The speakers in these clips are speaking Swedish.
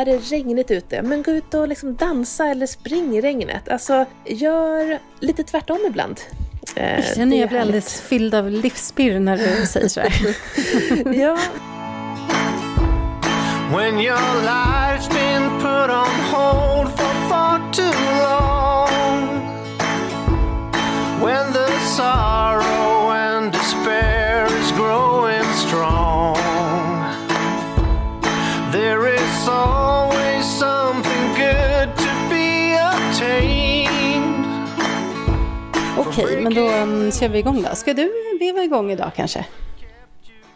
är det regnigt ute, men gå ut och liksom dansa eller spring i regnet. Alltså, gör lite tvärtom ibland. Eh, jag känner jag blir alldeles fylld av livspirr när du säger så här. ja. When your life's been put on hold for far too long When the sorrow and despair Okej, okay, men då um, kör vi igång då. Ska du veva igång idag kanske?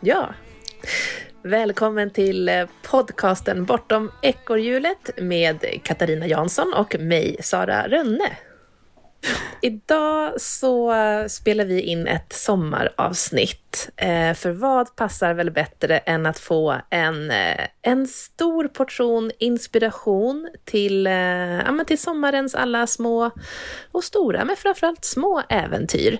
Ja. Välkommen till eh, podcasten Bortom ekorrhjulet med Katarina Jansson och mig, Sara Rönne. Idag så spelar vi in ett sommaravsnitt. Eh, för vad passar väl bättre än att få en, eh, en stor portion inspiration till, eh, ja, men till sommarens alla små och stora, men framförallt små äventyr.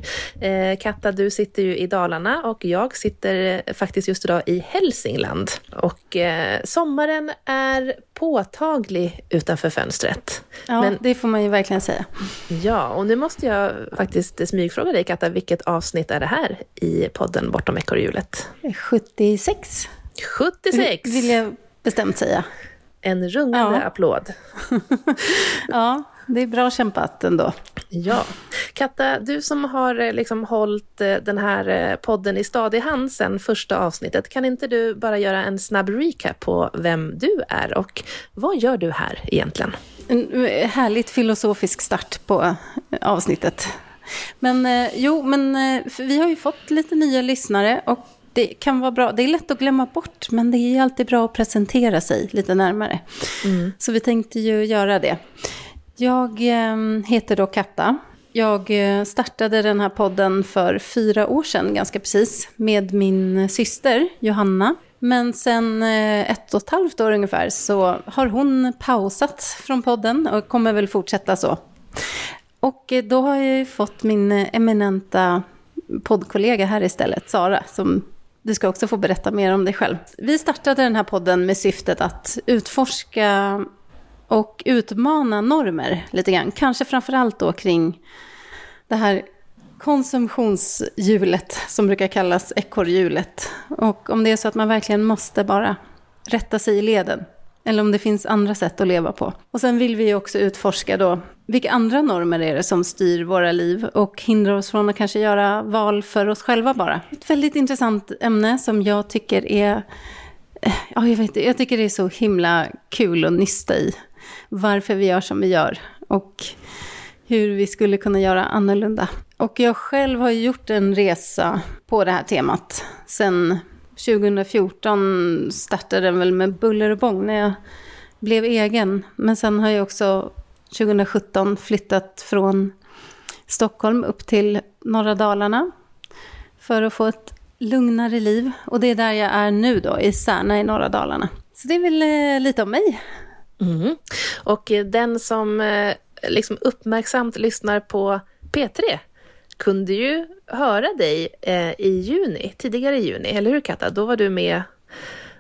Katta, du sitter ju i Dalarna och jag sitter faktiskt just idag i Hälsingland. Och sommaren är påtaglig utanför fönstret. Ja, men, det får man ju verkligen säga. Ja, och nu måste jag faktiskt smygfråga dig Katta, vilket avsnitt är det här i podden Bortom ekorrhjulet? 76. 76! Vill jag bestämt säga. En rungande ja. applåd. ja, det är bra kämpat ändå. Ja. Katta, du som har eh, liksom hållit eh, den här eh, podden i stadig hand sedan första avsnittet, kan inte du bara göra en snabb recap på vem du är och vad gör du här egentligen? En härligt filosofisk start på avsnittet. Men jo, men vi har ju fått lite nya lyssnare och det kan vara bra. Det är lätt att glömma bort, men det är alltid bra att presentera sig lite närmare. Mm. Så vi tänkte ju göra det. Jag ehm, heter då Katta. Jag eh, startade den här podden för fyra år sedan, ganska precis, med min syster Johanna. Men sen eh, ett och ett halvt år ungefär så har hon pausat från podden och kommer väl fortsätta så. Och eh, då har jag ju fått min eminenta poddkollega här istället, Sara, som du ska också få berätta mer om dig själv. Vi startade den här podden med syftet att utforska och utmana normer lite grann. Kanske framförallt då kring det här konsumtionshjulet som brukar kallas ekorrhjulet. Och om det är så att man verkligen måste bara rätta sig i leden. Eller om det finns andra sätt att leva på. Och sen vill vi också utforska då, vilka andra normer är det som styr våra liv och hindrar oss från att kanske göra val för oss själva bara. Ett väldigt intressant ämne som jag tycker är, eh, ja jag vet jag tycker det är så himla kul att nysta i varför vi gör som vi gör och hur vi skulle kunna göra annorlunda. Och jag själv har gjort en resa på det här temat. Sen 2014 startade den väl med buller och bång när jag blev egen. Men sen har jag också 2017 flyttat från Stockholm upp till norra Dalarna för att få ett lugnare liv. Och det är där jag är nu då, i Särna i norra Dalarna. Så det är väl eh, lite om mig. Mm. Och eh, den som eh, liksom uppmärksamt lyssnar på P3 kunde ju höra dig eh, i juni, tidigare i juni, eller hur Katta? Då var du med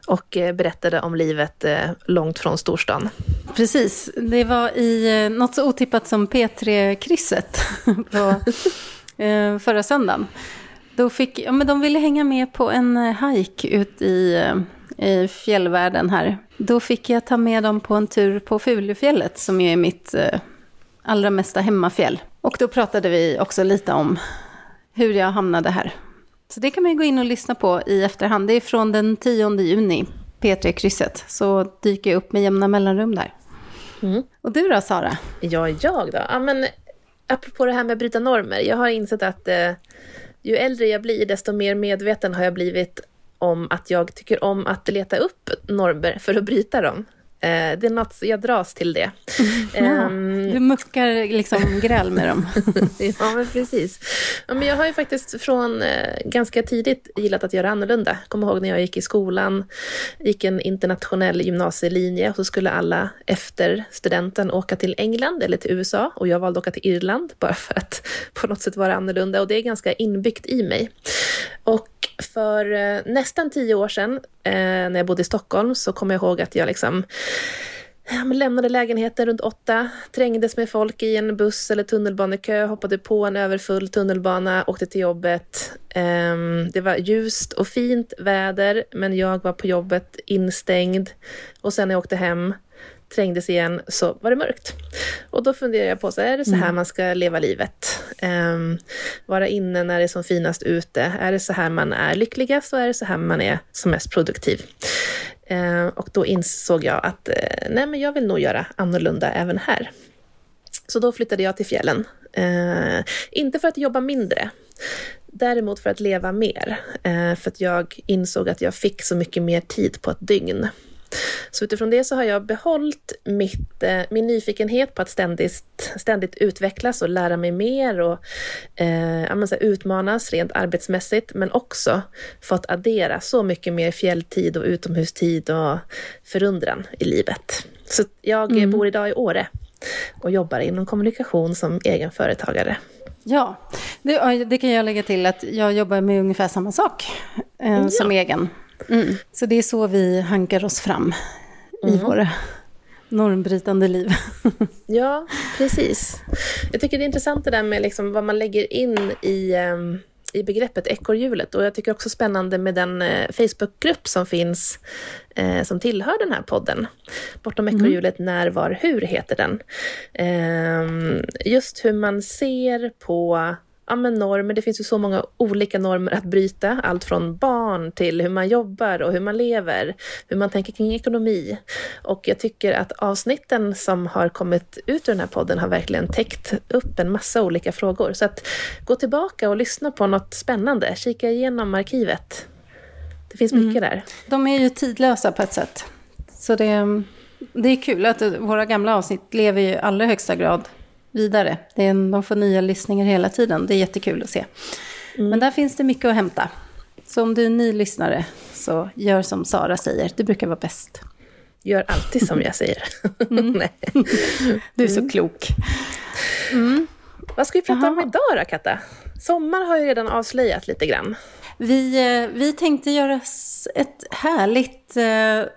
och eh, berättade om livet långt från storstan. Precis, det var i något så otippat som P3-krysset på förra söndagen. Då fick, ja, men de ville hänga med på en hike ut i i fjällvärlden här. Då fick jag ta med dem på en tur på Fulufjället som är mitt eh, allra mesta hemmafjäll. Och då pratade vi också lite om hur jag hamnade här. Så det kan man ju gå in och lyssna på i efterhand. Det är från den 10 juni, P3-krysset. Så dyker jag upp med jämna mellanrum där. Mm. Och du då, Sara? Ja, jag då? Ja, men, apropå det här med att bryta normer. Jag har insett att eh, ju äldre jag blir, desto mer medveten har jag blivit om att jag tycker om att leta upp normer för att bryta dem. Eh, det är något, jag dras till det. Ja, um, du muckar liksom gräl med dem. ja, men precis. Ja, men jag har ju faktiskt från eh, ganska tidigt gillat att göra annorlunda. Kommer ihåg när jag gick i skolan, gick en internationell gymnasielinje och så skulle alla efter studenten åka till England eller till USA och jag valde att åka till Irland bara för att på något sätt vara annorlunda och det är ganska inbyggt i mig. Och för eh, nästan tio år sedan, eh, när jag bodde i Stockholm, så kommer jag ihåg att jag liksom lämnade lägenheten runt åtta, trängdes med folk i en buss eller tunnelbanekö, hoppade på en överfull tunnelbana, åkte till jobbet. Ehm, det var ljust och fint väder, men jag var på jobbet instängd. Och sen när jag åkte hem, trängdes igen, så var det mörkt. Och då funderade jag på, så är det så här mm. man ska leva livet? Um, vara inne när det är som finast ute? Är det så här man är lyckligast och är det så här man är som mest produktiv? Uh, och då insåg jag att uh, nej, men jag vill nog göra annorlunda även här. Så då flyttade jag till fjällen. Uh, inte för att jobba mindre, däremot för att leva mer. för att jag insåg att jag fick så mycket mer tid på ett dygn. Så utifrån det så har jag behållit mitt, eh, min nyfikenhet på att ständigt, ständigt utvecklas och lära mig mer och eh, så utmanas rent arbetsmässigt, men också fått addera så mycket mer fjälltid och utomhustid och förundran i livet. Så jag mm. bor idag i Åre och jobbar inom kommunikation som egenföretagare. Ja, det, det, kan jag lägga till att jag jobbar med ungefär samma sak eh, ja. som egen Mm. Så det är så vi hankar oss fram mm. i våra normbrytande liv. ja, precis. Jag tycker det är intressant det där med liksom vad man lägger in i, um, i begreppet ekorrhjulet. Och jag tycker också spännande med den uh, Facebookgrupp som finns uh, som tillhör den här podden. Bortom mm. ekorrhjulet, mm. när, var, hur heter den. Uh, just hur man ser på ja, men normer. Det finns ju så många olika normer att bryta. Allt från barn till hur man jobbar och hur man lever, hur man tänker kring ekonomi. Och jag tycker att avsnitten som har kommit ut ur den här podden har verkligen täckt upp en massa olika frågor. Så att gå tillbaka och lyssna på något spännande. Kika igenom arkivet. Det finns mycket mm. där. De är ju tidlösa på ett sätt. Så det, det är kul att våra gamla avsnitt lever i allra högsta grad vidare. Det är, de får nya lyssningar hela tiden. Det är jättekul att se. Mm. Men där finns det mycket att hämta. Så om du är ny lyssnare, så gör som Sara säger. Det brukar vara bäst. Gör alltid som jag säger. Mm. du är så mm. klok. Mm. Vad ska vi prata Aha. om idag då, Katta? Sommar har ju redan avslöjat lite grann. Vi, eh, vi tänkte göra ett härligt eh,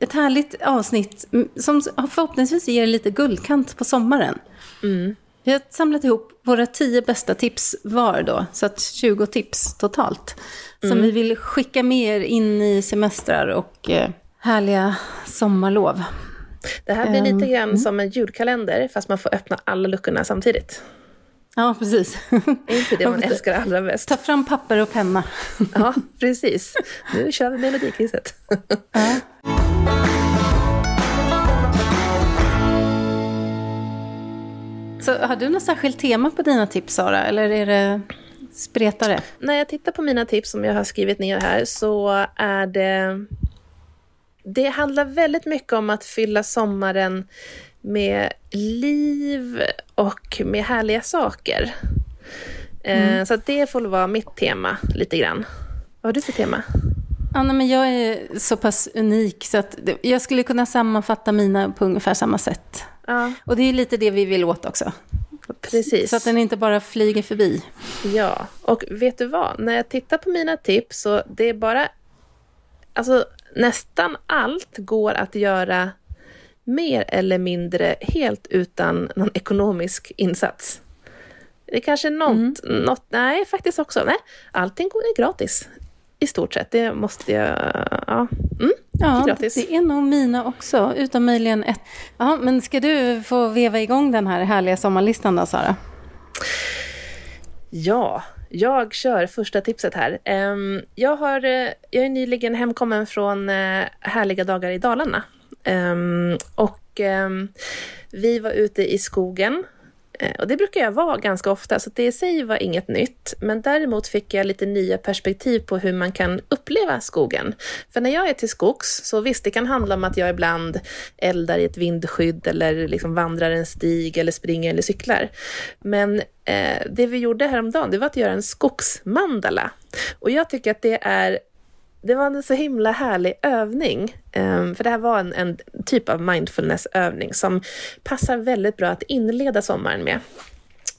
ett härligt avsnitt som förhoppningsvis ger lite guldkant på sommaren. Mm. Vi har samlat ihop våra tio bästa tips var då, så att 20 tips totalt. Som mm. vi vill skicka mer in i semestrar och eh, härliga sommarlov. Det här blir lite grann mm. som en julkalender, fast man får öppna alla luckorna samtidigt. Ja, precis. Det är inte det man älskar allra bäst. Ta fram papper och penna. Ja, precis. Nu kör vi melodikrysset. Ja. Så har du något särskilt tema på dina tips, Sara? Eller är det spretare? När jag tittar på mina tips som jag har skrivit ner här så är det... Det handlar väldigt mycket om att fylla sommaren med liv och med härliga saker. Eh, mm. Så det får vara mitt tema lite grann. Vad har du för tema? Nej, men jag är så pass unik så att jag skulle kunna sammanfatta mina på ungefär samma sätt. Ja. Och det är lite det vi vill åt också. Precis. Så att den inte bara flyger förbi. Ja, och vet du vad? När jag tittar på mina tips så det är bara... Alltså nästan allt går att göra mer eller mindre helt utan någon ekonomisk insats. Det är kanske något, mm. något nej faktiskt också, nej, allting är gratis i stort sett. Det måste jag... Ja, mm, ja gratis. det är nog mina också, utom möjligen ett. Ja, men ska du få veva igång den här härliga sommarlistan då, Sara? Ja, jag kör första tipset här. Jag, har, eh, jag är nyligen hemkommen från eh, härliga dagar i Dalarna. Och vi var ute i skogen Eh, och det brukar jag vara ganska ofta, så det i sig var inget nytt. Men däremot fick jag lite nya perspektiv på hur man kan uppleva skogen. För när jag är till skogs, så visst, det kan handla om att jag ibland eldar i ett vindskydd eller liksom vandrar en stig eller springer eller cyklar. Men eh, det vi gjorde häromdagen, det var att göra en skogsmandala. Och jag tycker att det är det var en så himla härlig övning. Ehm, för det här var en, en typ av mindfulnessövning som passar väldigt bra att inleda sommaren med.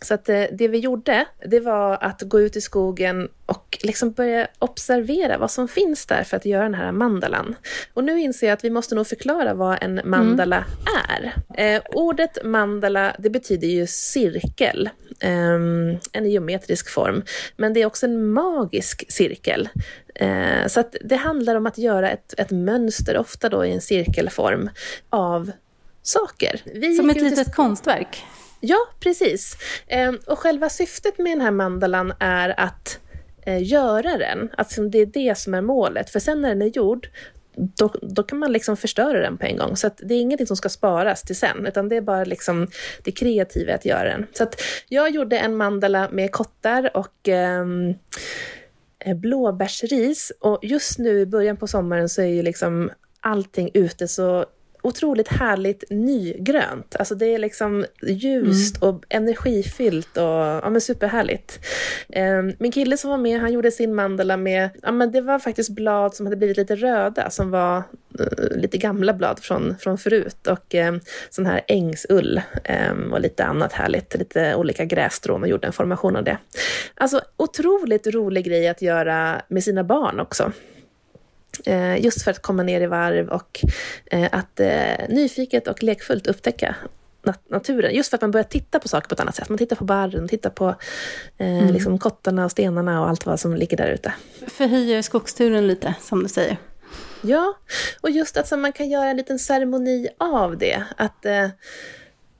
Så att eh, det vi gjorde, det var att gå ut i skogen och liksom börja observera vad som finns där för att göra den här mandalan. Och nu inser jag att vi måste nog förklara vad en mandala mm. är. Eh, ordet mandala, det betyder ju cirkel, eh, en geometrisk form. Men det är också en magisk cirkel. Eh, så att det handlar om att göra ett, ett mönster, ofta då i en cirkelform, av saker. Vi Som ett litet konstverk? Ja, precis. Ehm, och själva syftet med den här mandalan är att eh, göra den. Alltså det är det som är målet. För sen när den är gjord, då, då kan man liksom förstöra den på en gång. Så det är ingenting som ska sparas till sen, utan det är bara liksom det kreativa att göra den. Så jag gjorde en mandala med kottar och eh, blåbärsris. Och just nu i början på sommaren så är ju liksom allting ute så otroligt härligt nygrönt. Alltså det är liksom ljust mm. och energifyllt och ja, men superhärligt. Um, min kille som var med, han gjorde sin mandala med, ja men det var faktiskt blad som hade blivit lite röda, som var lite gamla blad från, från förut och um, sån här ängsull um, och lite annat härligt, lite olika grässtrån och gjorde en formation av det. Alltså otroligt rolig grej att göra med sina barn också. Eh, just för att komma ner i varv och eh, att eh, nyfiket och lekfullt upptäcka naturen. Just för att man börjar titta på saker på ett annat sätt. Man tittar på barren, tittar på mm. liksom kottarna och stenarna och allt vad som ligger där ute. Förhöjer skogsturen lite, som du säger. Ja, och just att man kan göra en liten ceremoni av det. Att, eh,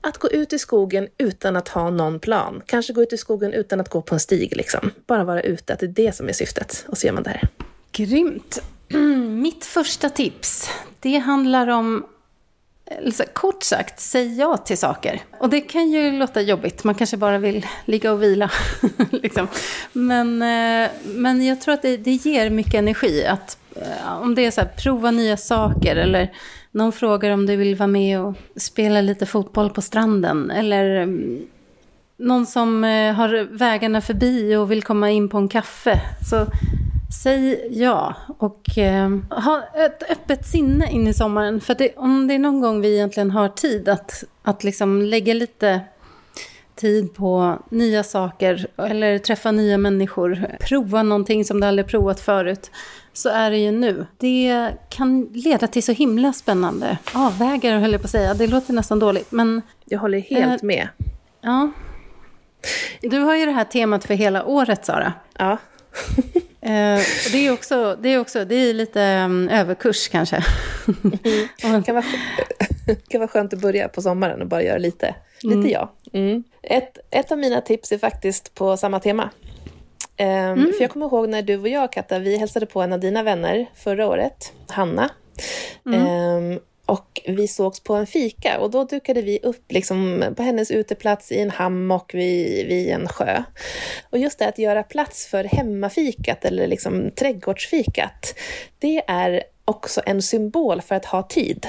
att gå ut i skogen utan att ha någon plan. Kanske gå ut i skogen utan att gå på en stig. Liksom. Bara vara ute, att det är det som är syftet. Och så gör man det här. Grymt. Mitt första tips, det handlar om Alltså, kort sagt, säg ja till saker. Och det kan ju låta jobbigt, man kanske bara vill ligga och vila. liksom. men, eh, men jag tror att det, det ger mycket energi. Att, eh, om det är så här, prova nya saker eller någon frågar om du vill vara med och spela lite fotboll på stranden. Eller mm, någon som eh, har vägarna förbi och vill komma in på en kaffe. Så Säg ja och eh, ha ett öppet sinne in i sommaren. För det, om det är någon gång vi egentligen har tid att, att liksom lägga lite tid på nya saker eller träffa nya människor, prova någonting som du aldrig provat förut, så är det ju nu. Det kan leda till så himla spännande avvägar, höll jag på att säga. Det låter nästan dåligt, men... Jag håller helt eh, med. Ja. Du har ju det här temat för hela året, Sara. Ja. Eh, det är också, det är också det är lite um, överkurs kanske. Mm. kan, vara, kan vara skönt att börja på sommaren och bara göra lite, lite mm. ja. Mm. Ett, ett av mina tips är faktiskt på samma tema. Um, mm. För jag kommer ihåg när du och jag, Katta, vi hälsade på en av dina vänner förra året, Hanna. Um, och vi sågs på en fika och då dukade vi upp liksom på hennes uteplats i en hammock vid, vid en sjö. Och just det att göra plats för hemmafikat eller liksom trädgårdsfikat, det är också en symbol för att ha tid.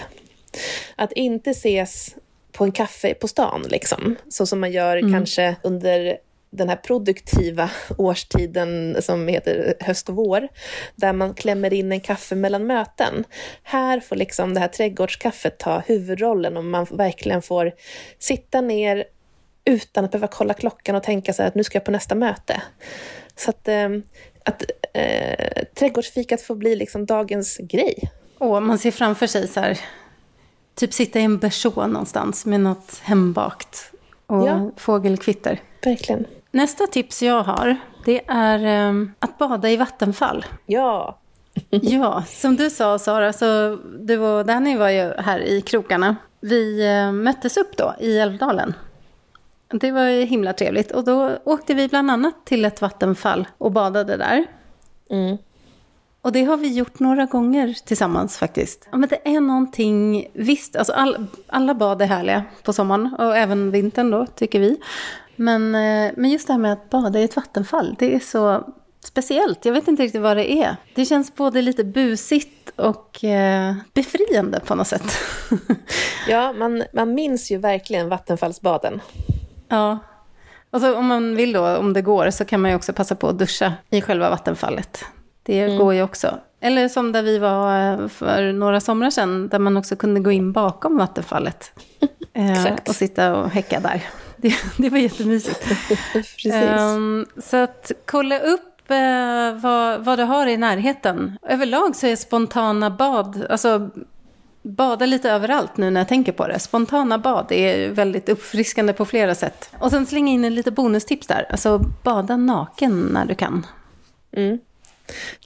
Att inte ses på en kaffe på stan, liksom. så som man gör mm. kanske under den här produktiva årstiden som heter höst och vår, där man klämmer in en kaffe mellan möten. Här får liksom det här trädgårdskaffet ta huvudrollen och man verkligen får sitta ner utan att behöva kolla klockan och tänka så att nu ska jag på nästa möte. Så att, eh, att eh, trädgårdsfikat får bli liksom dagens grej. Och man ser framför sig så här, typ sitta i en berså någonstans med något hembakt och ja. fågelkvitter. Verkligen. Nästa tips jag har, det är um, att bada i vattenfall. Ja. ja, som du sa Sara, så du och Danny var ju här i krokarna. Vi uh, möttes upp då i Älvdalen. Det var ju himla trevligt. Och då åkte vi bland annat till ett vattenfall och badade där. Mm. Och det har vi gjort några gånger tillsammans faktiskt. Ja, men det är någonting, visst, alltså all, alla bad är härliga på sommaren och även vintern då, tycker vi. Men, eh, men just det här med att bada i ett vattenfall, det är så speciellt. Jag vet inte riktigt vad det är. Det känns både lite busigt och eh, befriande på något sätt. ja, man, man minns ju verkligen vattenfallsbaden. Ja. Och så om man vill då, om det går, så kan man ju också passa på att duscha i själva vattenfallet. Det mm. går ju också. Eller som där vi var eh, för några somrar sedan, där man också kunde gå in bakom vattenfallet. eh, och sitta och häcka där. Det, det var jättemysigt. Um, så att kolla upp uh, vad, vad du har i närheten. Överlag så är spontana bad, alltså bada lite överallt nu när jag tänker på det. Spontana bad är väldigt uppfriskande på flera sätt. Och sen slänga in en lite bonustips där. Alltså bada naken när du kan. Mm.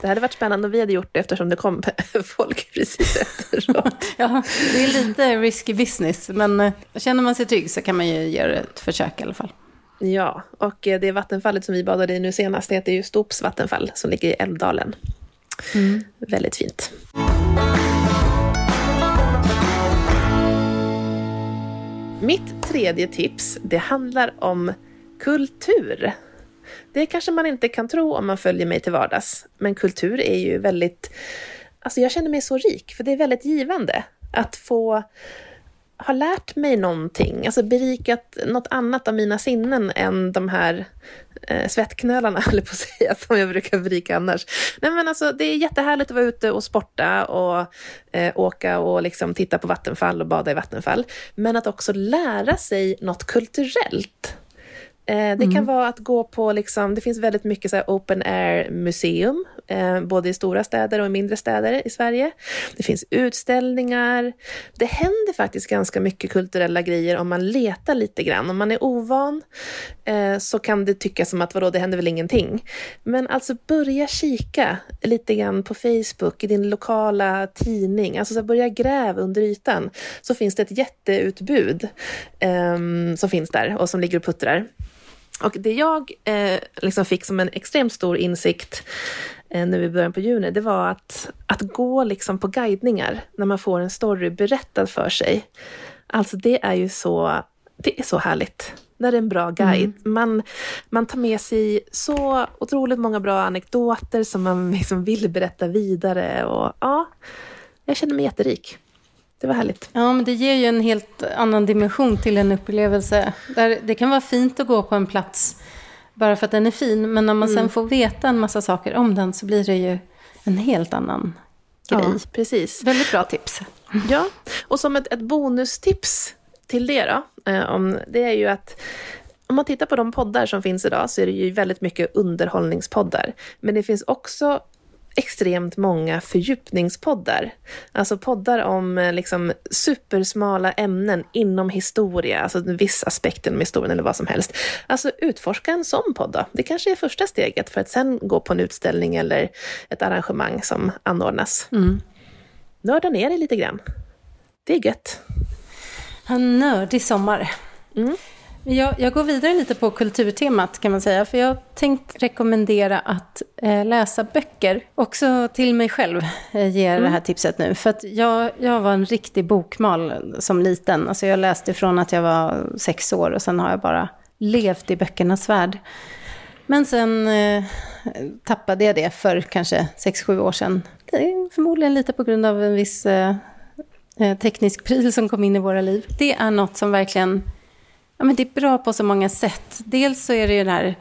Det hade varit spännande om vi hade gjort det eftersom det kom folk precis efteråt. ja, det är lite risky business. Men eh, känner man sig trygg så kan man ju göra ett försök i alla fall. Ja, och eh, det vattenfallet som vi badade i nu senast heter ju Stops vattenfall som ligger i Älvdalen. Mm. Väldigt fint. Mitt tredje tips, det handlar om kultur. Det kanske man inte kan tro om man följer mig till vardags, men kultur är ju väldigt... Alltså jag känner mig så rik, för det är väldigt givande att få ha lärt mig någonting, alltså berikat något annat av mina sinnen än de här eh, svettknölarna, eller på att säga, som jag brukar berika annars. Nej, men alltså, det är jättehärligt att vara ute och sporta och eh, åka och liksom titta på vattenfall och bada i vattenfall, men att också lära sig något kulturellt. Eh, det kan mm. vara att gå på, liksom, det finns väldigt mycket så open air museum, eh, både i stora städer och i mindre städer i Sverige. Det finns utställningar. Det händer faktiskt ganska mycket kulturella grejer om man letar lite grann. Om man är ovan eh, så kan det tyckas som att vadå, det händer väl ingenting. Men alltså börja kika lite grann på Facebook, i din lokala tidning. Alltså så börja gräva under ytan så finns det ett jätteutbud eh, som finns där och som ligger och puttrar. Och det jag eh, liksom fick som en extremt stor insikt eh, nu i början på juni, det var att, att gå liksom på guidningar när man får en story berättad för sig. Alltså det är ju så, det är så härligt. När det är en bra guide. Mm. Man, man tar med sig så otroligt många bra anekdoter som man liksom vill berätta vidare. Och ja, jag känner mig jätterik det var härligt. Ja, men det ger ju en helt annan dimension till en upplevelse. Där det kan vara fint att gå på en plats bara för att den är fin, men när man mm. sen får veta en massa saker om den så blir det ju en helt annan grej. Ja, precis. Väldigt bra tips. Ja, och som ett, ett bonustips till det då, eh, om, det är ju att om man tittar på de poddar som finns idag så är det ju väldigt mycket underhållningspoddar. Men det finns också extremt många fördjupningspoddar. Alltså poddar om eh, liksom supersmala ämnen inom historia, alltså en viss aspekt inom historien eller vad som helst. Alltså utforska en sån podd då. Det kanske är första steget för att sen gå på en utställning eller ett arrangemang som anordnas. Mm. Nörda ner dig lite grann. Det är gött. En nördig sommar. Mm. Jag, jag, går vidare lite på kulturtemat kan man säga. För jag tänkt rekommendera att eh, läsa böcker. Också till mig själv eh, ger mm. det här tipset nu. För att jag, jag var en riktig bokmal som liten. Alltså jag läste från att jag var sex år och sen har jag bara levt i böckernas värld. Men sen eh, tappade jag det för kanske sex sju år sedan. Förmodligen lite på grund av en viss eh, eh teknisk pryl som kom in i våra liv. Det är något som verkligen Ja, men det är bra på så många sätt. Dels så är det ju det här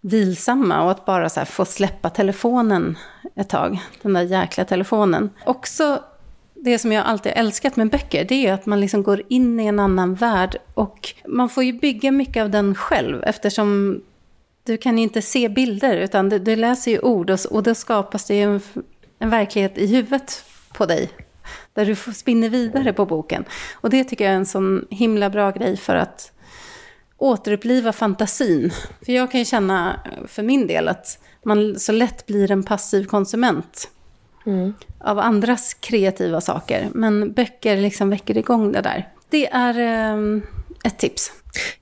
vilsamma och att bara så få släppa telefonen ett tag. Den där jäkla telefonen. Också det som jag alltid älskat med böcker, det är att man liksom går in i en annan värld. Och man får ju bygga mycket av den själv, eftersom du kan inte se bilder, utan du, du läser ju ord och, och då skapas det en, en verklighet i huvudet på dig. Där du spinner vidare på boken. Och det tycker jag är en sån himla bra grej för att återuppliva fantasin. För jag kan ju känna för min del att man så lätt blir en passiv konsument mm. av andras kreativa saker. Men böcker liksom väcker igång det där. Det är eh, ett tips.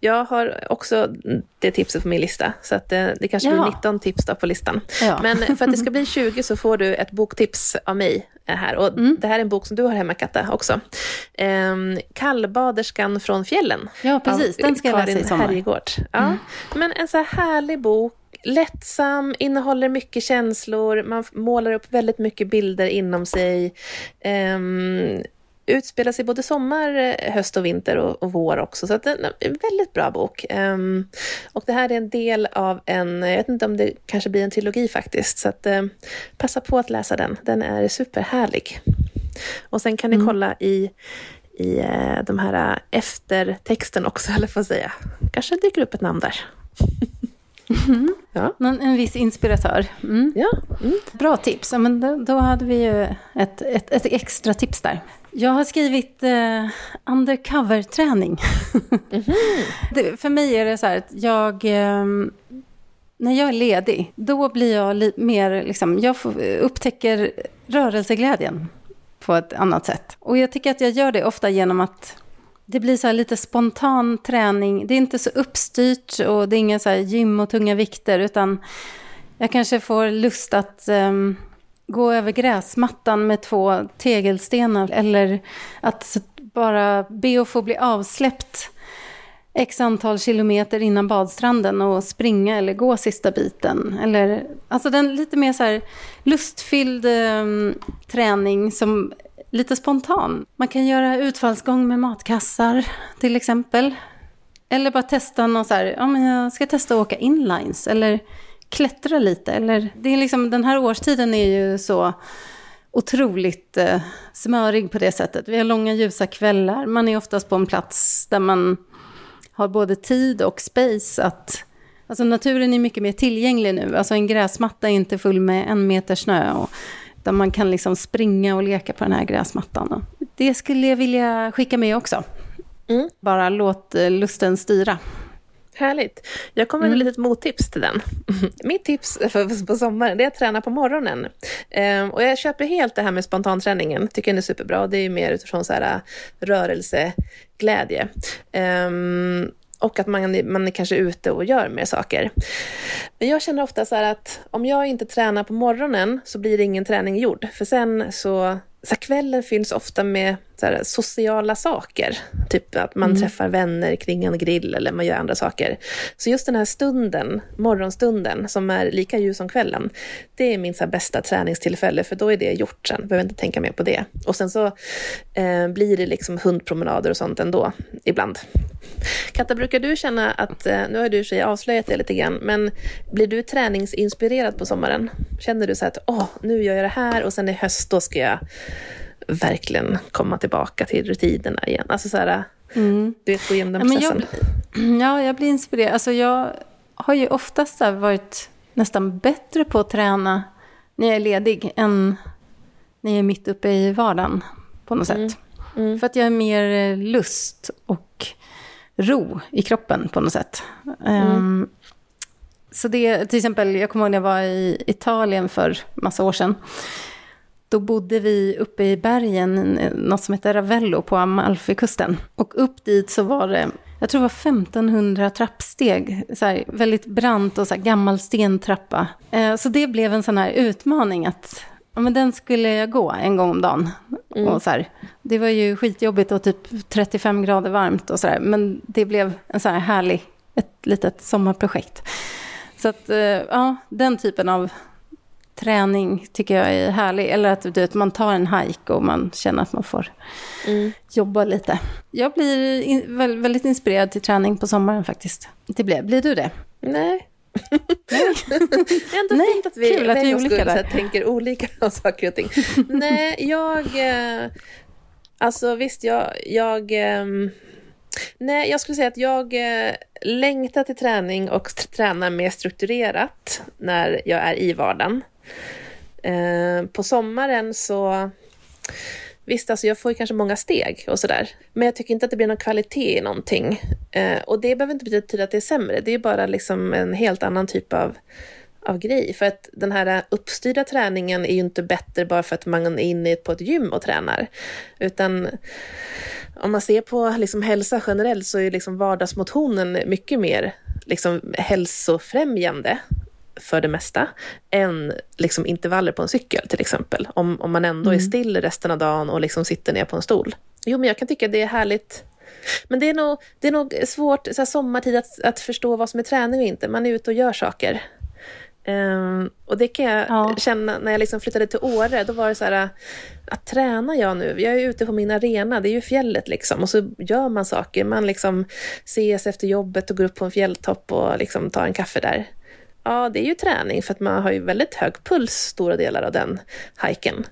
Jag har också det tipset på min lista, så att det, det kanske ja. blir 19 tips på listan. Ja. Men för att det ska bli 20 så får du ett boktips av mig här. Och mm. Det här är en bok som du har hemma, Katta, också. Ehm, Kallbaderskan från fjällen. Ja, precis. Den ska jag läsa i sommar. Ja. Mm. Men en så här härlig bok lättsam, innehåller mycket känslor, man målar upp väldigt mycket bilder inom sig. Um, utspelar sig både sommar, eh, höst och vinter och, och vår också. Så det är en väldigt bra bok. Um, och det här är en del av en, jag vet inte om det kanske blir en trilogi faktiskt, så att, uh, passa på att läsa den. Den är superhärlig. Och sen kan ni mm. kolla i i uh, de här eftertexten också, eller får säga. kanske dyker upp ett namn där. Mm. Ja. Någon, en viss inspiratör. Mm. Ja. Mm. Bra tips. Men då, då, hade vi ju ett, ett, ett, extra tips där. Jag har skrivit eh, undercover-träning. -hmm. för mig är det så här att jag... Eh, när jag är ledig, då blir jag mer... Liksom, jag upptäcker rörelseglädjen på ett annat sätt. Och jag tycker att jag gör det ofta genom att det blir så lite spontan träning. Det är inte så uppstyrt och det är inga så gym och tunga vikter, utan jag kanske får lust att um, gå över gräsmattan med två tegelstenar eller att bara be att få bli avsläppt x antal kilometer innan badstranden och springa eller gå sista biten. Eller, alltså den lite mer så här lustfylld um, träning som lite spontan. Man kan göra utfallsgång med matkassar till exempel. Eller bara testa någon så här, ja men jag ska testa att åka inlines eller klättra lite. Eller, det är liksom, den här årstiden är ju så otroligt eh, smörig på det sättet. Vi har långa ljusa kvällar, man är oftast på en plats där man har både tid och space att Alltså naturen är mycket mer tillgänglig nu. Alltså en gräsmatta är inte full med en meter snö. Och där man kan liksom springa och leka på den här gräsmattan. Det skulle jag vilja skicka med också. Mm. Bara låt eh, lusten styra. Härligt. Jag kommer med mm. ett litet mottips till den. Mitt tips för, på sommaren det är att träna på morgonen. Um, och jag köper helt det här med spontanträningen. Tycker den är superbra. Det är mer utifrån så här, rörelseglädje. Um, och att man, man är kanske ute och gör mer saker. Men jag känner ofta så här att om jag inte tränar på morgonen så blir det ingen träning gjord. För sen så, så kvällen fylls ofta med här, sociala saker. Typ att man mm. träffar vänner kring en grill eller man gör andra saker. Så just den här stunden, morgonstunden, som är lika ljus som kvällen, det är min så bästa träningstillfälle, för då är det gjort sen. Behöver inte tänka mer på det. Och sen så eh, blir det liksom hundpromenader och sånt ändå, ibland. Katta, brukar du känna att, eh, nu har du sig avslöjat det lite grann, men blir du träningsinspirerad på sommaren? Känner du så att, åh, nu gör jag det här och sen i höst, då ska jag verkligen komma tillbaka till rutinerna igen. Alltså så här, mm. du vet, gå igenom den processen. Ja, jag, ja, jag blir inspirerad. Alltså jag har ju oftast varit nästan bättre på att träna när jag är ledig än när jag är mitt uppe i vardagen på något mm. sätt. Mm. För att jag har mer lust och ro i kroppen på något sätt. Um, så det, till exempel, jag kommer ihåg när jag var i Italien för massa år sedan. Då bodde vi uppe i bergen, något som heter Ravello på Amalfikusten. Och upp dit så var det, jag tror det var 1500 trappsteg. Så här, väldigt brant och så här, gammal stentrappa. Eh, så det blev en sån här utmaning att ja, men den skulle jag gå en gång om dagen. Mm. Och så här, det var ju skitjobbigt och typ 35 grader varmt och så där. Men det blev en så här härlig, ett litet sommarprojekt. Så att, eh, ja, den typen av träning tycker jag är härlig. Eller att du vet, man tar en hike och man känner att man får mm. jobba lite. Jag blir in, väldigt inspirerad till träning på sommaren faktiskt. Det blir, blir du det? Nej. Nej. det är ändå Nej, fint att vi, kul att vi olika där. tänker olika om saker och ting. Nej, jag... Eh, alltså visst, jag... jag eh, Nej, jag skulle säga att jag eh, längtar till träning och tränar mer strukturerat när jag är i vardagen. Eh, på sommaren så... Visst, alltså jag får ju kanske många steg och sådär. Men jag tycker inte att det blir någon kvalitet i någonting. Eh, och det behöver inte betyda att det är sämre. Det är bara liksom en helt annan typ av, av grej. För att den här uppstyrda träningen är ju inte bättre bara för att man är inne på ett gym och tränar. Utan om man ser på liksom hälsa generellt så är liksom vardagsmotionen mycket mer liksom hälsofrämjande för det mesta än liksom intervaller på en cykel till exempel. Om, om man ändå mm. är still resten av dagen och liksom sitter ner på en stol. Jo, men jag kan tycka det är härligt. Men det är nog, det är nog svårt så här, sommartid att, att förstå vad som är träning och inte. Man är ute och gör saker. Um, och det kan jag ja. känna när jag liksom flyttade till Åre. Då var det så här, att träna jag nu? Jag är ute på min arena, det är ju fjället liksom. Och så gör man saker. Man liksom ses efter jobbet och går upp på en fjälltopp och liksom tar en kaffe där. Ja, det är ju träning för att man har ju väldigt hög puls stora delar av den hiken.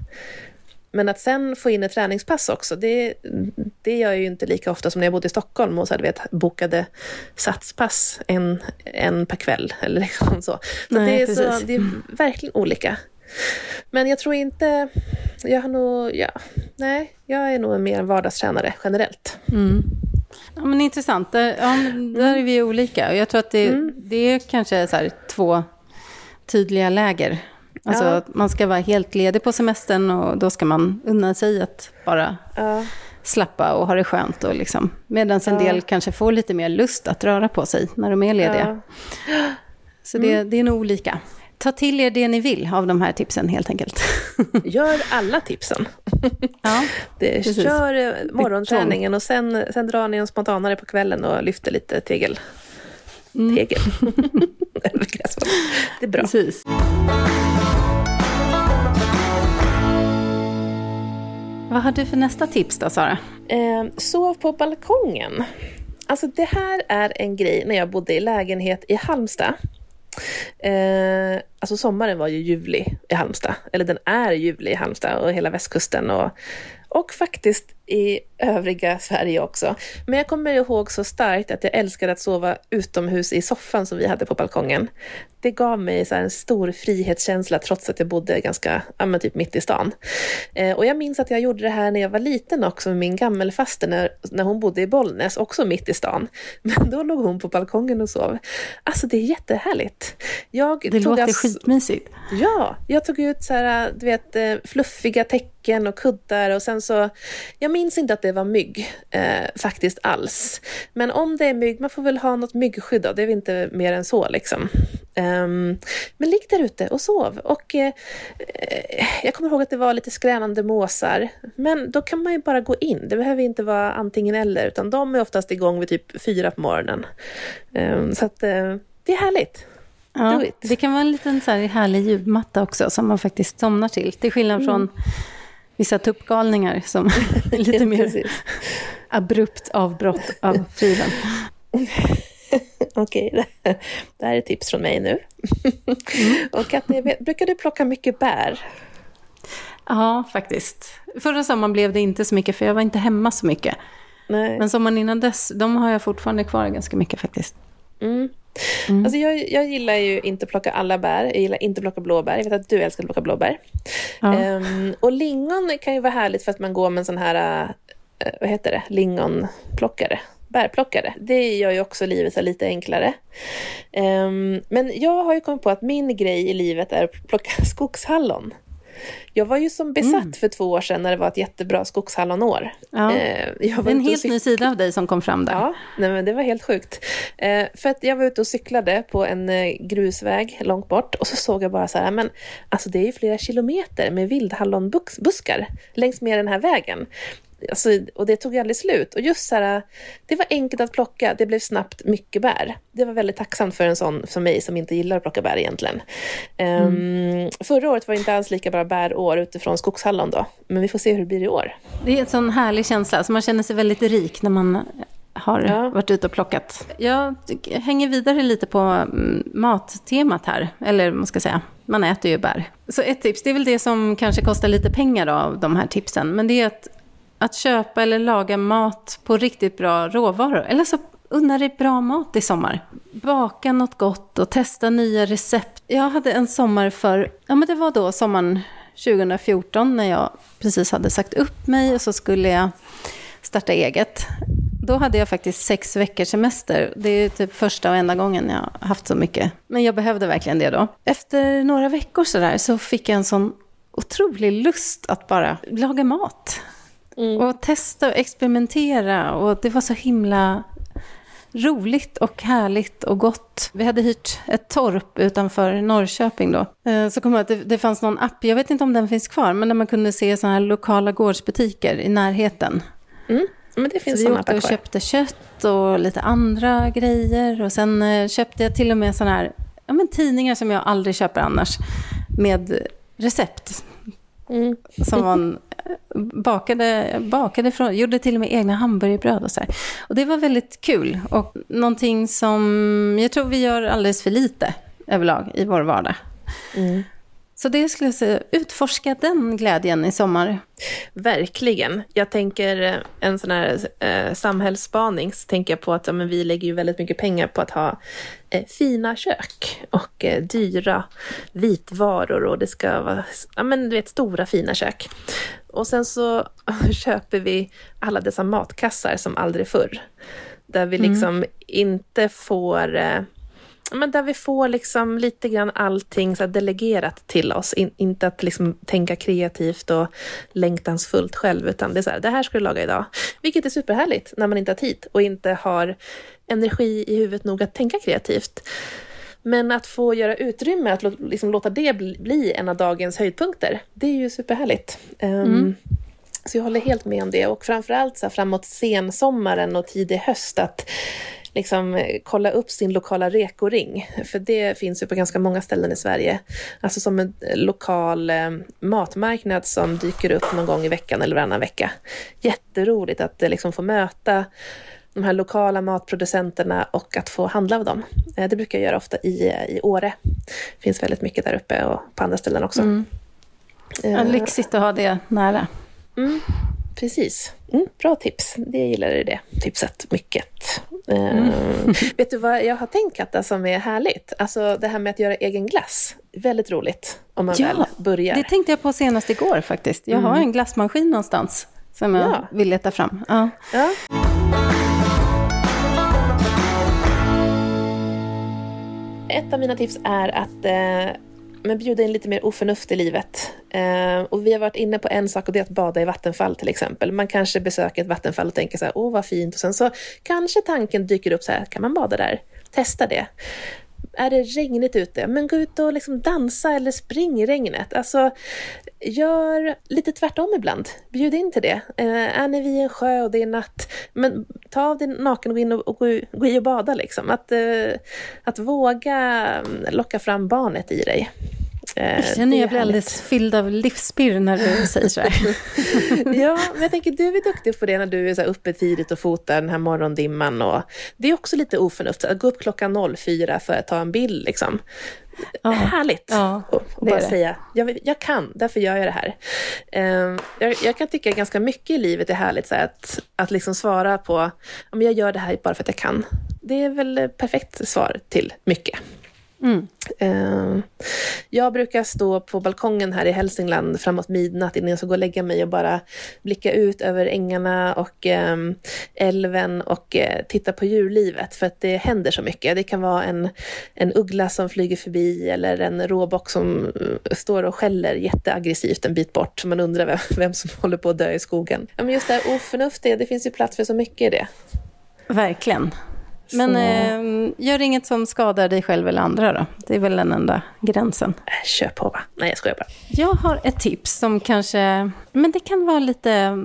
Men att sen få in ett träningspass också, det, det gör jag ju inte lika ofta som när jag bodde i Stockholm och så hade vet, bokade satspass en, en per kväll. Eller liksom så. så Nej, det, är så, det är verkligen olika. Men jag tror inte... Jag har nog... Ja, nej, jag är nog mer en vardagstränare generellt. Mm. Ja, men intressant. Ja, där är vi olika. Och jag tror att det, mm. det är kanske så här, två tydliga läger. Alltså ja. man ska vara helt ledig på semestern och då ska man unna sig att bara ja. slappa och ha det skönt. Och liksom. Medan en del kanske får lite mer lust att röra på sig när de är lediga. Så det, mm. det är nog olika. Ta till er det ni vill av de här tipsen helt enkelt. Gör alla tipsen. Ja, det, kör eh, morgonträningen och sen, sen drar ni en spontanare på kvällen och lyfter lite tegel. Mm. Tegel. det är bra. Precis. Vad har du för nästa tips då, Sara? Eh, sov på balkongen. Alltså det här är en grej när jag bodde i lägenhet i Halmstad. Eh, alltså sommaren var ju ljuvlig i Halmstad, eller den är ljuvlig i Halmstad och hela västkusten och, och faktiskt i övriga Sverige också. Men jag kommer ihåg så starkt att jag älskade att sova utomhus i soffan som vi hade på balkongen. Det gav mig så en stor frihetskänsla trots att jag bodde ganska, ja men typ mitt i stan. Eh, och jag minns att jag gjorde det här när jag var liten också med min gammelfaster när, när hon bodde i Bollnäs, också mitt i stan. Men då låg hon på balkongen och sov. Alltså det är jättehärligt. Jag det låter alltså, skitmysigt. Ja, jag tog ut så här, du vet, eh, fluffiga täcken och kuddar och sen så, jag minns inte att det var mygg eh, faktiskt alls. Men om det är mygg, man får väl ha något myggskydd då, det är inte mer än så liksom. Um, men ligg där ute och sov. Och eh, jag kommer ihåg att det var lite skränande måsar. Men då kan man ju bara gå in. Det behöver inte vara antingen eller, utan de är oftast igång vid typ fyra på morgonen. Um, så att uh, det är härligt. Ja, det kan vara en liten så här härlig ljudmatta också som man faktiskt somnar till. Till skillnad mm. Vissa tuppgalningar som lite mer abrupt avbrott av friden. Okej, det, det här är tips från mig nu. Mm. och att brukar du plocka mycket bär? Ja, faktiskt. Förra sommaren blev det inte så mycket, för jag var inte hemma så mycket. Nej. Men sommaren innan dess, de har jag fortfarande kvar ganska mycket faktiskt. Mm. Mm. Alltså jag, jag gillar ju inte att plocka alla bär. Jag gillar inte att plocka blåbär. Jag vet att du älskar att plocka blåbär. Ja. Um, och lingon kan ju vara härligt för att man går med en sån här, uh, vad heter det, lingonplockare bärplockare. Det gör ju också livet så lite enklare. Um, men jag har ju kommit på att min grej i livet är att plocka skogshallon. Jag var ju som besatt mm. för två år sedan när det var ett jättebra skogshallonår. Ja. Eh, det är en helt ny sida av dig som kom fram där. Ja, nej, men det var helt sjukt. Eh, för att jag var ute och cyklade på en eh, grusväg långt bort och så såg jag bara så här, men alltså det är ju flera kilometer med vildhallonbuskar längs med den här vägen. Alltså, och det tog aldrig slut. Och just så här, det var enkelt att plocka, det blev snabbt mycket bär. Det var väldigt tacksamt för en sån som mig som inte gillar att plocka bär egentligen. Ehm, mm. Um, förra året var det inte alls lika bra bärår utifrån skogshallon då, men vi får se hur det blir i år. Det är en sån härlig känsla, så man känner sig väldigt rik när man har ja. varit ute och plockat. Jag hänger vidare lite på mm, mattemat här, eller man ska säga, man äter ju bär. Så ett tips, det är väl det som kanske kostar lite pengar då, av de här tipsen, men det är att att köpa eller laga mat på riktigt bra råvaror. Eller så unna dig bra mat i sommar. Baka något gott och testa nya recept. Jag hade en sommar för, ja men det var då sommaren 2014 när jag precis hade sagt upp mig och så skulle jag starta eget. Då hade jag faktiskt sex veckors semester. Det är typ första och enda gången jag haft så mycket. Men jag behövde verkligen det då. Efter några veckor sådär så fick jag en sån otrolig lust att bara laga mat. Mm. Och testa och experimentera. Och det var så himla roligt och härligt och gott. Vi hade hyrt ett torp utanför Norrköping då. Eh, så kom jag att det, det fanns någon app, jag vet inte om den finns kvar, men där man kunde se sådana här lokala gårdsbutiker i närheten. Mm. Men det finns så vi åkte och köpte kött och lite andra grejer. Och sen eh, köpte jag till och med sådana här ja, men tidningar som jag aldrig köper annars. Med recept. Mm. Som man bakade, bakade från, gjorde till och med egna hamburgerbröd och så här. Och det var väldigt kul och någonting som jag tror vi gör alldeles för lite överlag i vår vardag. Mm. Så det skulle jag säga, utforska den glädjen i sommar. Verkligen. Jag tänker eh, en sån här eh, samhällsspaning, så tänker jag på att ja, men vi lägger ju väldigt mycket pengar på att ha eh, fina kök och eh, dyra vitvaror och det ska vara ja, men, du vet, stora fina kök. Och sen så köper vi alla dessa matkassar som aldrig förr. Där vi mm. liksom mm. inte får eh, men där vi får liksom lite grann allting så delegerat till oss. In, inte att liksom tänka kreativt och längtansfullt själv, utan det är så här, det här ska du laga idag. Vilket är superhärligt när man inte har tid och inte har energi i huvudet nog att tänka kreativt. Men att få göra utrymme, att liksom låta det bli en av dagens höjdpunkter, det är ju superhärligt. Ehm, mm. så jag håller helt med om det och framförallt så här framåt sensommaren och tidig höst att liksom eh, kolla upp sin lokala rekoring. För det finns ju på ganska många ställen i Sverige. Alltså som en eh, lokal eh, matmarknad som dyker upp någon gång i veckan eller varannan vecka. Jätteroligt att liksom få möta de här lokala matproducenterna och att få handla av dem. Det brukar jag göra ofta i, i Åre. Det finns väldigt mycket där uppe och på andra ställen också. Mm. Ja, lyxigt att ha det nära. Mm, precis. Mm, bra tips. Det gillade det tipset mycket. Mm. Uh, vet du vad jag har tänkt Katta som är härligt? Alltså det här med att göra egen glass. Väldigt roligt om man ja, väl börjar. Det tänkte jag på senast igår faktiskt. Jag mm. har en glassmaskin någonstans som jag ja. vill leta fram. Ja. ja. Ett av mina tips är att eh, men bjuda in lite mer oförnuft i livet. Eh, och vi har varit inne på en sak och det är att bada i vattenfall till exempel. Man kanske besöker ett vattenfall och tänker så här, åh vad fint. Och sen så kanske tanken dyker upp så här, kan man bada där? Testa det. Är det regnigt ute? Men gå ut och liksom dansa eller spring i regnet. Alltså, gör lite tvärtom ibland. Bjud in till det. Eh, är ni vid en sjö och det är natt, men ta av dig naken och gå in och, och gå, gå i och bada. Liksom. Att, eh, att våga mm, locka fram barnet i dig. Eh, jag känner jag blir alldeles fylld av livspirr när du säger så här. ja, men jag tänker du är duktig på det när du är så uppe tidigt och fotar den här morgondimman. Och det är också lite oförnuftigt att gå upp klockan 04 för att ta en bild. Liksom. Ja, Härligt ja, och, och bara säga, jag, jag, kan, därför gör jag det här. Um, jag, jag, kan tycka ganska mycket i livet är härligt, så att, att liksom svara på, jag gör det här bara för att jag kan. Det är väl perfekt svar till mycket. Mm. Uh, jag brukar stå på balkongen här i Hälsingland framåt midnatt innan jag ska gå och lägga mig och bara blicka ut över ängarna och um, älven och uh, titta på djurlivet för att det händer så mycket. Det kan vara en, en uggla som flyger förbi eller en råbock som uh, står och skäller jätteaggressivt en bit bort. Man undrar vem, vem som håller på att dö i skogen. Ja, men just det här oförnuftiga, det finns ju plats för så mycket i det. Verkligen. Men eh, gör inget som skadar dig själv eller andra då. Det är väl den enda gränsen. Äh, kör på va? Nej, jag skojar bara. Jag har ett tips som kanske, men det kan vara lite,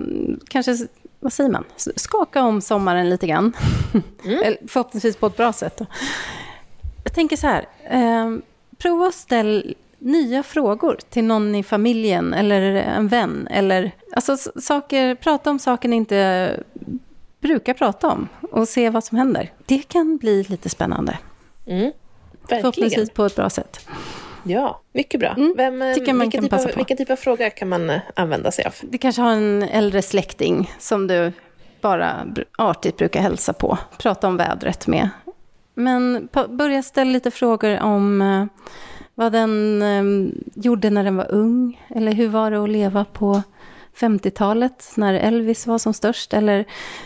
kanske, vad säger man, skaka om sommaren lite grann. Mm. Förhoppningsvis på ett bra sätt. Då. Jag tänker så här, eh, prova att ställa nya frågor till någon i familjen eller en vän. Eller, alltså saker, prata om saker ni inte brukar prata om och se vad som händer. Det kan bli lite spännande. Mm, Förhoppningsvis på ett bra sätt. Ja, mycket bra. Mm, Vem, eh, vilken, typ av, vilken typ av fråga kan man eh, använda sig av? Du kanske har en äldre släkting som du bara artigt brukar hälsa på. Prata om vädret med. Men börja ställa lite frågor om eh, vad den gjorde när den var ung. Eller hur var det att leva på 50-talet när Elvis var som störst. Eller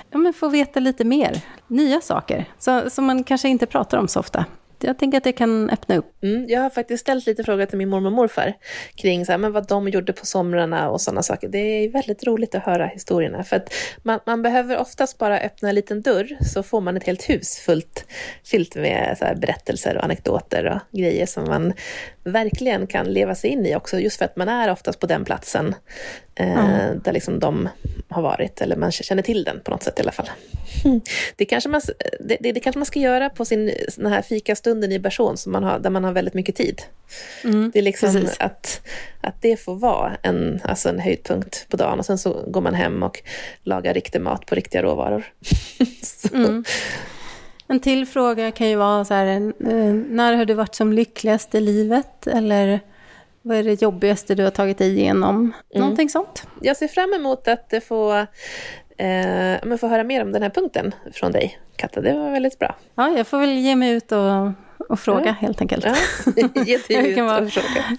ja, men få veta lite mer, nya saker så, som man kanske inte pratar om så ofta jag tänker att det kan öppna upp. Mm, jag har faktiskt ställt lite frågor till min mormor och morfar kring så här, men vad de gjorde på somrarna och sådana saker. Det är väldigt roligt att höra historierna. För att man, man behöver oftast bara öppna en liten dörr så får man ett helt hus fullt fyllt med så berättelser och anekdoter och grejer som man verkligen kan leva sig in i också. Just för att man är oftast på den platsen eh, mm. där liksom de har varit. Eller man känner till den på något sätt i alla fall. Det, kanske man, det, det, det kanske man ska göra på sin sån här fikastunden i Bersån, som man har, där man har väldigt mycket tid. Mm, det är liksom att, att det får vara en, alltså en höjdpunkt på dagen och sen så går man hem och lagar riktig mat på riktiga råvaror. mm. En till fråga kan ju vara så här, när har du varit som lyckligast i livet? Eller Vad är det jobbigaste du har tagit dig igenom? Mm. Någonting sånt? Jag ser fram emot att få, eh, få höra mer om den här punkten från dig, Katta. Det var väldigt bra. Ja, jag får väl ge mig ut och, och fråga ja. helt enkelt. Ja, ge dig ut och fråga.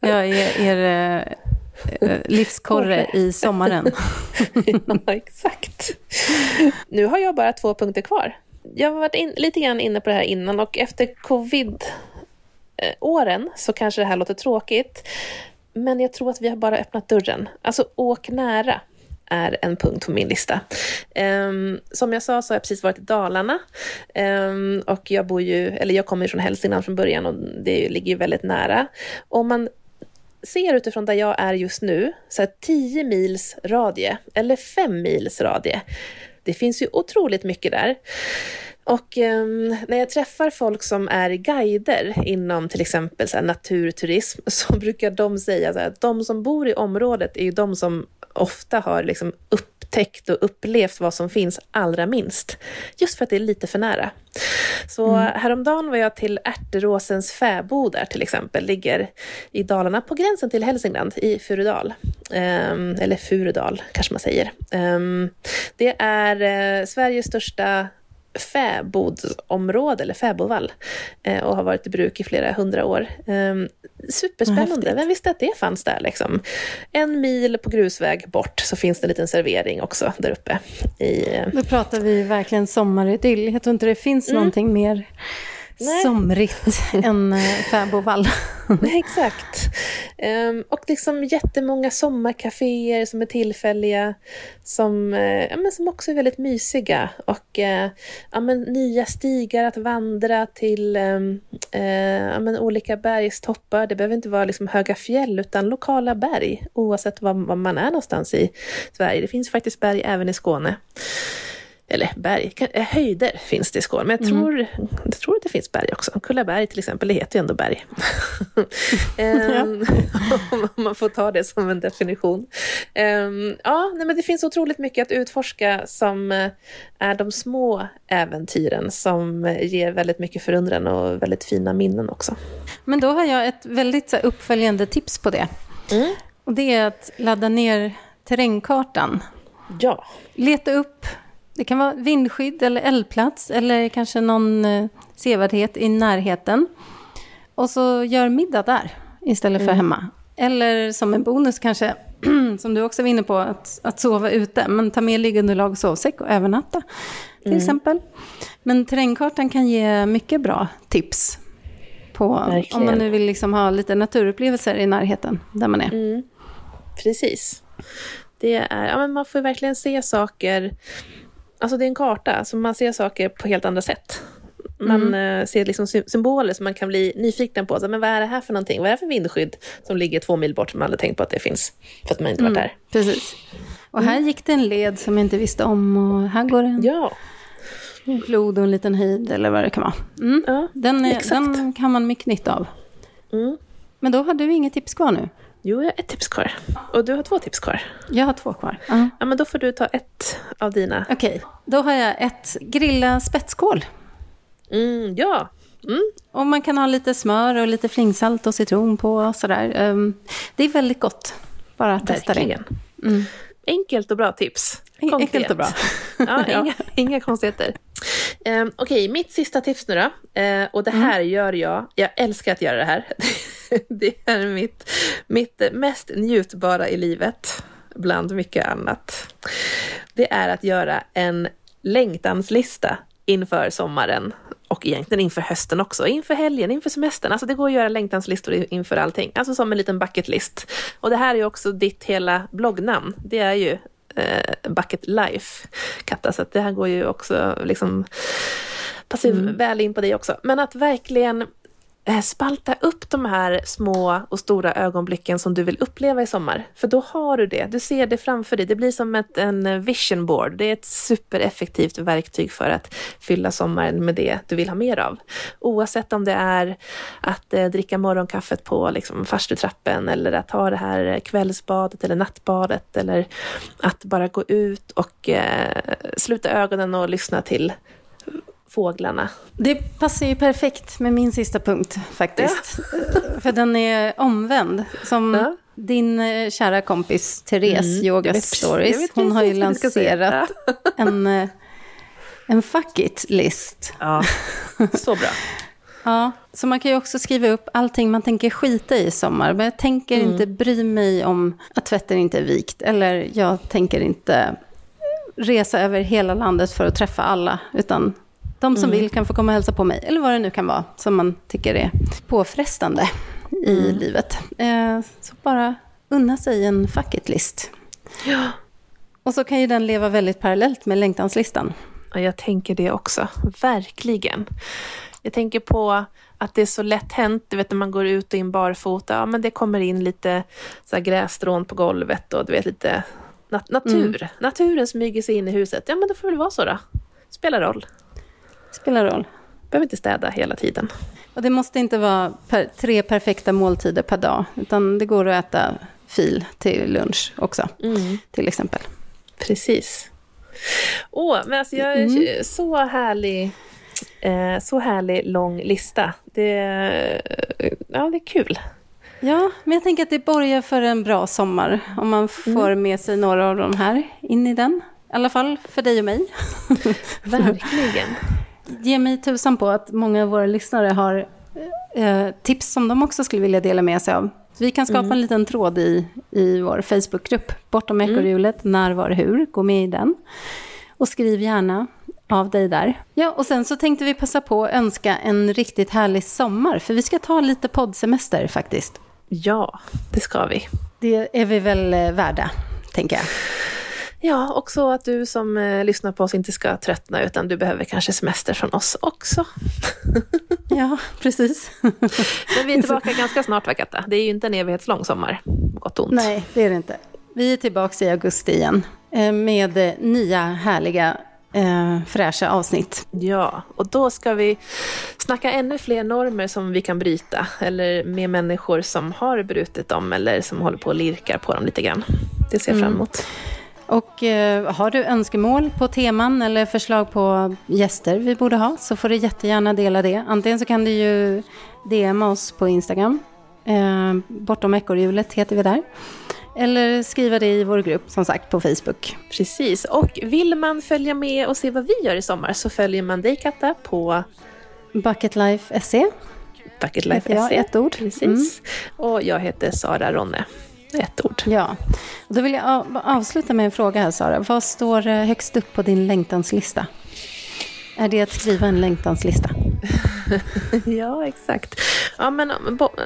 jag är er eh, livskorre i sommaren. ja, exakt. Nu har jag bara två punkter kvar. Jag har varit in, lite grann inne på det här innan och efter covid Eh, Eh, åren så kanske det här låter tråkigt. Men jag tror att vi har bara öppnat dörren. Alltså åk nära är en punkt på min lista. Um, som jag sa så har jag precis varit i Dalarna. Um, och jag bor ju, eller jag kommer ju från Hälsingland från början och det ligger ju väldigt nära. Om man ser utifrån där jag är just nu, så här 10 mils radie, eller 5 mils radie. Det finns ju otroligt mycket där. Och eh, när jag träffar folk som är guider inom till exempel så naturturism så brukar de säga så här, att de som bor i området är ju de som ofta har liksom upptäckt och upplevt vad som finns allra minst. Just för att det är lite för nära. Så mm. häromdagen var jag till Ärteråsens fäbodar till exempel, ligger i Dalarna på gränsen till Hälsingland i Furudal. Um, eller Furudal kanske man säger. Um, det är uh, Sveriges största fäbodsområde, eller fäbodvall, eh, och har varit i bruk i flera hundra år. Ehm, superspännande, vem visste att det fanns där liksom? En mil på grusväg bort så finns det en liten servering också där uppe. I... Eh, Då pratar vi verkligen sommaridyll. Jag tror inte det finns mm. någonting mer Nej. somrigt än eh, fäbodvall. Exakt. Um, och liksom jättemånga sommarkaféer som är tillfälliga, som, uh, ja, men som också är väldigt mysiga. Och uh, ja, men nya stigar att vandra till um, uh, ja, men olika bergstoppar. Det behöver inte vara liksom höga fjäll, utan lokala berg, oavsett var, var man är någonstans i Sverige. Det finns faktiskt berg även i Skåne eller berg, eh, höjder finns det i Skåne, men jag mm. tror, mm. jag tror att det finns berg också. Kullaberg till exempel, det heter ju ändå berg. um, om man får ta det som en definition. Um, ja, nej, men det finns otroligt mycket att utforska som eh, är de små äventyren som ger väldigt mycket förundran och väldigt fina minnen också. Men då har jag ett väldigt så, uppföljande tips på det. Mm. Och det är att ladda ner terrängkartan. Ja. Leta upp det kan vara vindskydd eller eldplats eller kanske någon eh, sevärdhet i närheten. Och så gör middag där istället för mm. hemma. Eller som en bonus kanske, som du också var inne på, att, att sova ute. Men ta med liggunderlag och sovsäck och övernatta till mm. exempel. Men terrängkartan kan ge mycket bra tips. På, om man nu vill liksom ha lite naturupplevelser i närheten där man är. Mm. Precis. Det är, ja, men man får verkligen se saker Alltså det är en karta, så man ser saker på helt andra sätt. Man mm. Eh, ser liksom symboler som man kan bli nyfiken på. Så, men vad är det här för någonting? Vad är det för vindskydd som ligger två mil bort som man aldrig tänkt på att det finns? För att man inte mm. varit där. Precis. Och här mm. gick det en led som jag inte visste om och här går en ja. flod och en liten höjd eller vad det kan vara. Mm. Ja, den, är, den, kan man mycket nytta av. Mm. Men då har du inget tips kvar nu? Jo, jag har ett tips kvar. Och du har två tips kvar. Jag har två kvar. Uh. Ja, men då får du ta ett av dina. Okej, okay. då har jag ett grilla spetskål. Mm, ja. Mm. Och man kan ha lite smör och lite flingsalt och citron på och sådär. Um, det är väldigt gott. Bara att testa det. Mm. Enkelt och bra tips. Konkret. Enkelt och bra. ja, inga, inga konstigheter. Um, Okej, okay, mitt sista tips nu då. Uh, och det mm. här mm. gör jag, jag älskar att göra det här. det är mitt, mitt mest njutbara i livet, bland mycket annat. Det är att göra en längtanslista inför sommaren och egentligen inför hösten också, inför helgen, inför semestern. Alltså det går att göra längtanslistor inför allting, alltså som en liten bucket list. Och det här är ju också ditt hela bloggnamn. Det är ju eh, Bucket Life, Katta, så det här går ju också liksom passar mm. väl in på dig också. Men att verkligen Eh, spalta upp de här små och stora ögonblicken som du vill uppleva i sommar. För då har du det, du ser det framför dig. Det blir som ett, en vision board. Det är ett supereffektivt verktyg för att fylla sommaren med det du vill ha mer av. Oavsett om det är att eh, dricka morgonkaffet på liksom, farstutrappen eller att ha det här kvällsbadet eller nattbadet eller att bara gå ut och eh, sluta ögonen och lyssna till fåglarna. Det passar ju perfekt med min sista punkt faktiskt. Ja. För den är omvänd. Som ja. din eh, kära kompis Therese, mm, Yoga Stories, hon har ju lanserat en, eh, en fuck it-list. Ja, så bra. Ja, så man kan ju också skriva upp allting man tänker skita i i sommar. Men jag tänker mm. inte bry mig om att tvätten inte är vikt. Eller jag tänker inte resa över hela landet för att träffa alla. Utan de som mm. vill kan få komma och hälsa på mig. Eller vad det nu kan vara som man tycker är påfrestande i mm. livet. Eh, så bara unna sig en fuck it-list. Ja. Och så kan ju den leva väldigt parallellt med längtanslistan. Ja, jag tänker det också. Verkligen. Jag tänker på att det är så lätt hänt, du vet när man går ut och in barfota, ja men det kommer in lite så här grässtrån på golvet och du vet lite nat natur. Mm. Naturen smyger sig in i huset. Ja men det får väl vara så då. Spelar roll. Spelar roll. Behöver inte städa hela tiden. Och det måste inte vara per, tre perfekta måltider per dag, utan det går att äta fil till lunch också, mm. till exempel. Precis. Åh, men alltså jag är mm. så härlig Eh, så härlig lång lista. Det, ja, det är kul. Ja, men jag tänker att det borgar för en bra sommar om man får mm. med sig några av de här in i den. I alla fall för dig och mig. Verkligen. Ge mig tusan på att många av våra lyssnare har eh, tips som de också skulle vilja dela med sig av. Så vi kan skapa mm. en liten tråd i, i vår Facebookgrupp, Bortom ekorrhjulet, mm. när, var, hur. Gå med i den. Och skriv gärna av dig där. Ja, och sen så tänkte vi passa på att önska en riktigt härlig sommar, för vi ska ta lite poddsemester faktiskt. Ja, det ska vi. Det är vi väl eh, värda, tänker jag. Ja, och så att du som eh, lyssnar på oss inte ska tröttna, utan du behöver kanske semester från oss också. ja, precis. Men vi är tillbaka ganska snart, va, Katta? Det är ju inte en evighetslång sommar, gott och ont. Nej, det är det inte. Vi är tillbaka i augusti igen eh, med nya härliga eh, fräscha avsnitt. Ja, och då ska vi snacka ännu fler normer som vi kan bryta, eller med människor som har brutit dem, eller som håller på och lirkar på dem lite grann. Det ser jag fram mm. emot. Och eh, har du önskemål på teman eller förslag på gäster vi borde ha så får du jättegärna dela det. Antingen så kan du ju DMa oss på Instagram. Eh, bortom ekorrhjulet heter vi där. Eller skriva det i vår grupp, som sagt, på Facebook. Precis, och vill man följa med och se vad vi gör i sommar så följer man dig Katta på Bucketlife.se. Bucketlife.se. Ett ord. Precis. Mm. Och jag heter Sara Ronne. Ett ord. Ja. Och då vill jag avsluta med en fråga här, Sara. Vad står eh, högst upp på din längtanslista? Är det att skriva en längtanslista? ja, exakt. Ja, men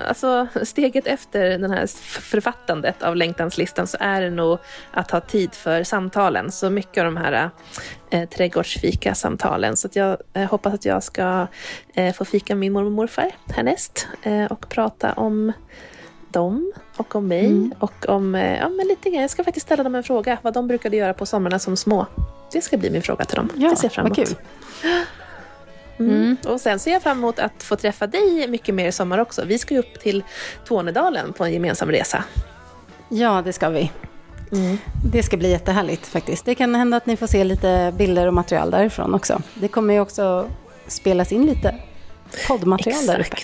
alltså, steget efter den här författandet av längtanslistan så är det nog att ha tid för samtalen. Så mycket av de här eh, trädgårdsfika-samtalen. Så att jag eh, hoppas att jag ska eh, få fika med min mormor och morfar härnäst eh, och prata om dem och om mig mm. och om eh, ja, men lite grann. Jag ska faktiskt ställa dem en fråga, vad de brukade göra på somrarna som små. Det ska bli min fråga till dem. Ja, det ser jag fram emot. Kul. Mm. Mm. Och sen ser jag fram emot att få träffa dig mycket mer i sommar också. Vi ska ju upp till Tornedalen på en gemensam resa. Ja, det ska vi. Mm. Det ska bli jättehärligt faktiskt. Det kan hända att ni får se lite bilder och material därifrån också. Det kommer ju också spelas in lite poddmaterial där uppe.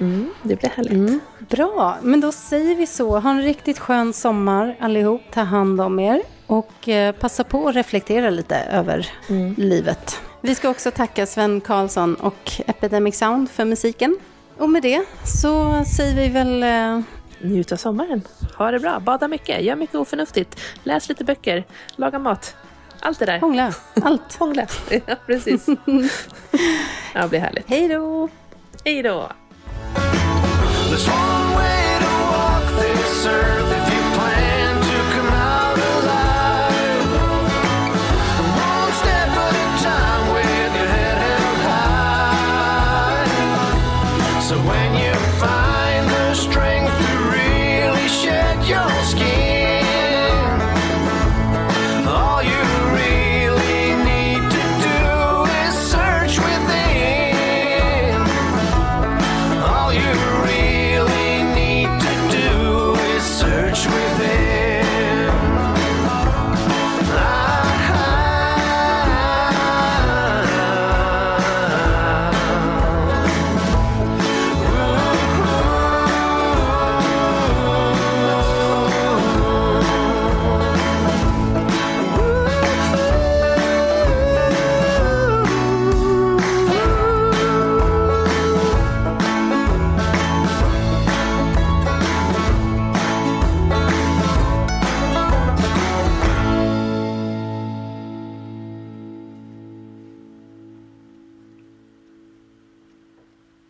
Mm, det blir härligt. Mm. Bra, men då säger vi så. Ha en riktigt skön sommar allihop. Ta hand om er och eh, passa på att reflektera lite över mm. livet. Vi ska också tacka Sven Karlsson och Epidemic Sound för musiken. Och med det så säger vi väl... Eh... Njut av sommaren. Ha det bra. Bada mycket. Gör mycket oförnuftigt. Läs lite böcker. Laga mat. Allt det där. Hångla. Allt. Hångla. Ja, precis. ja, det blir härligt. Hej då. Hej då. the song.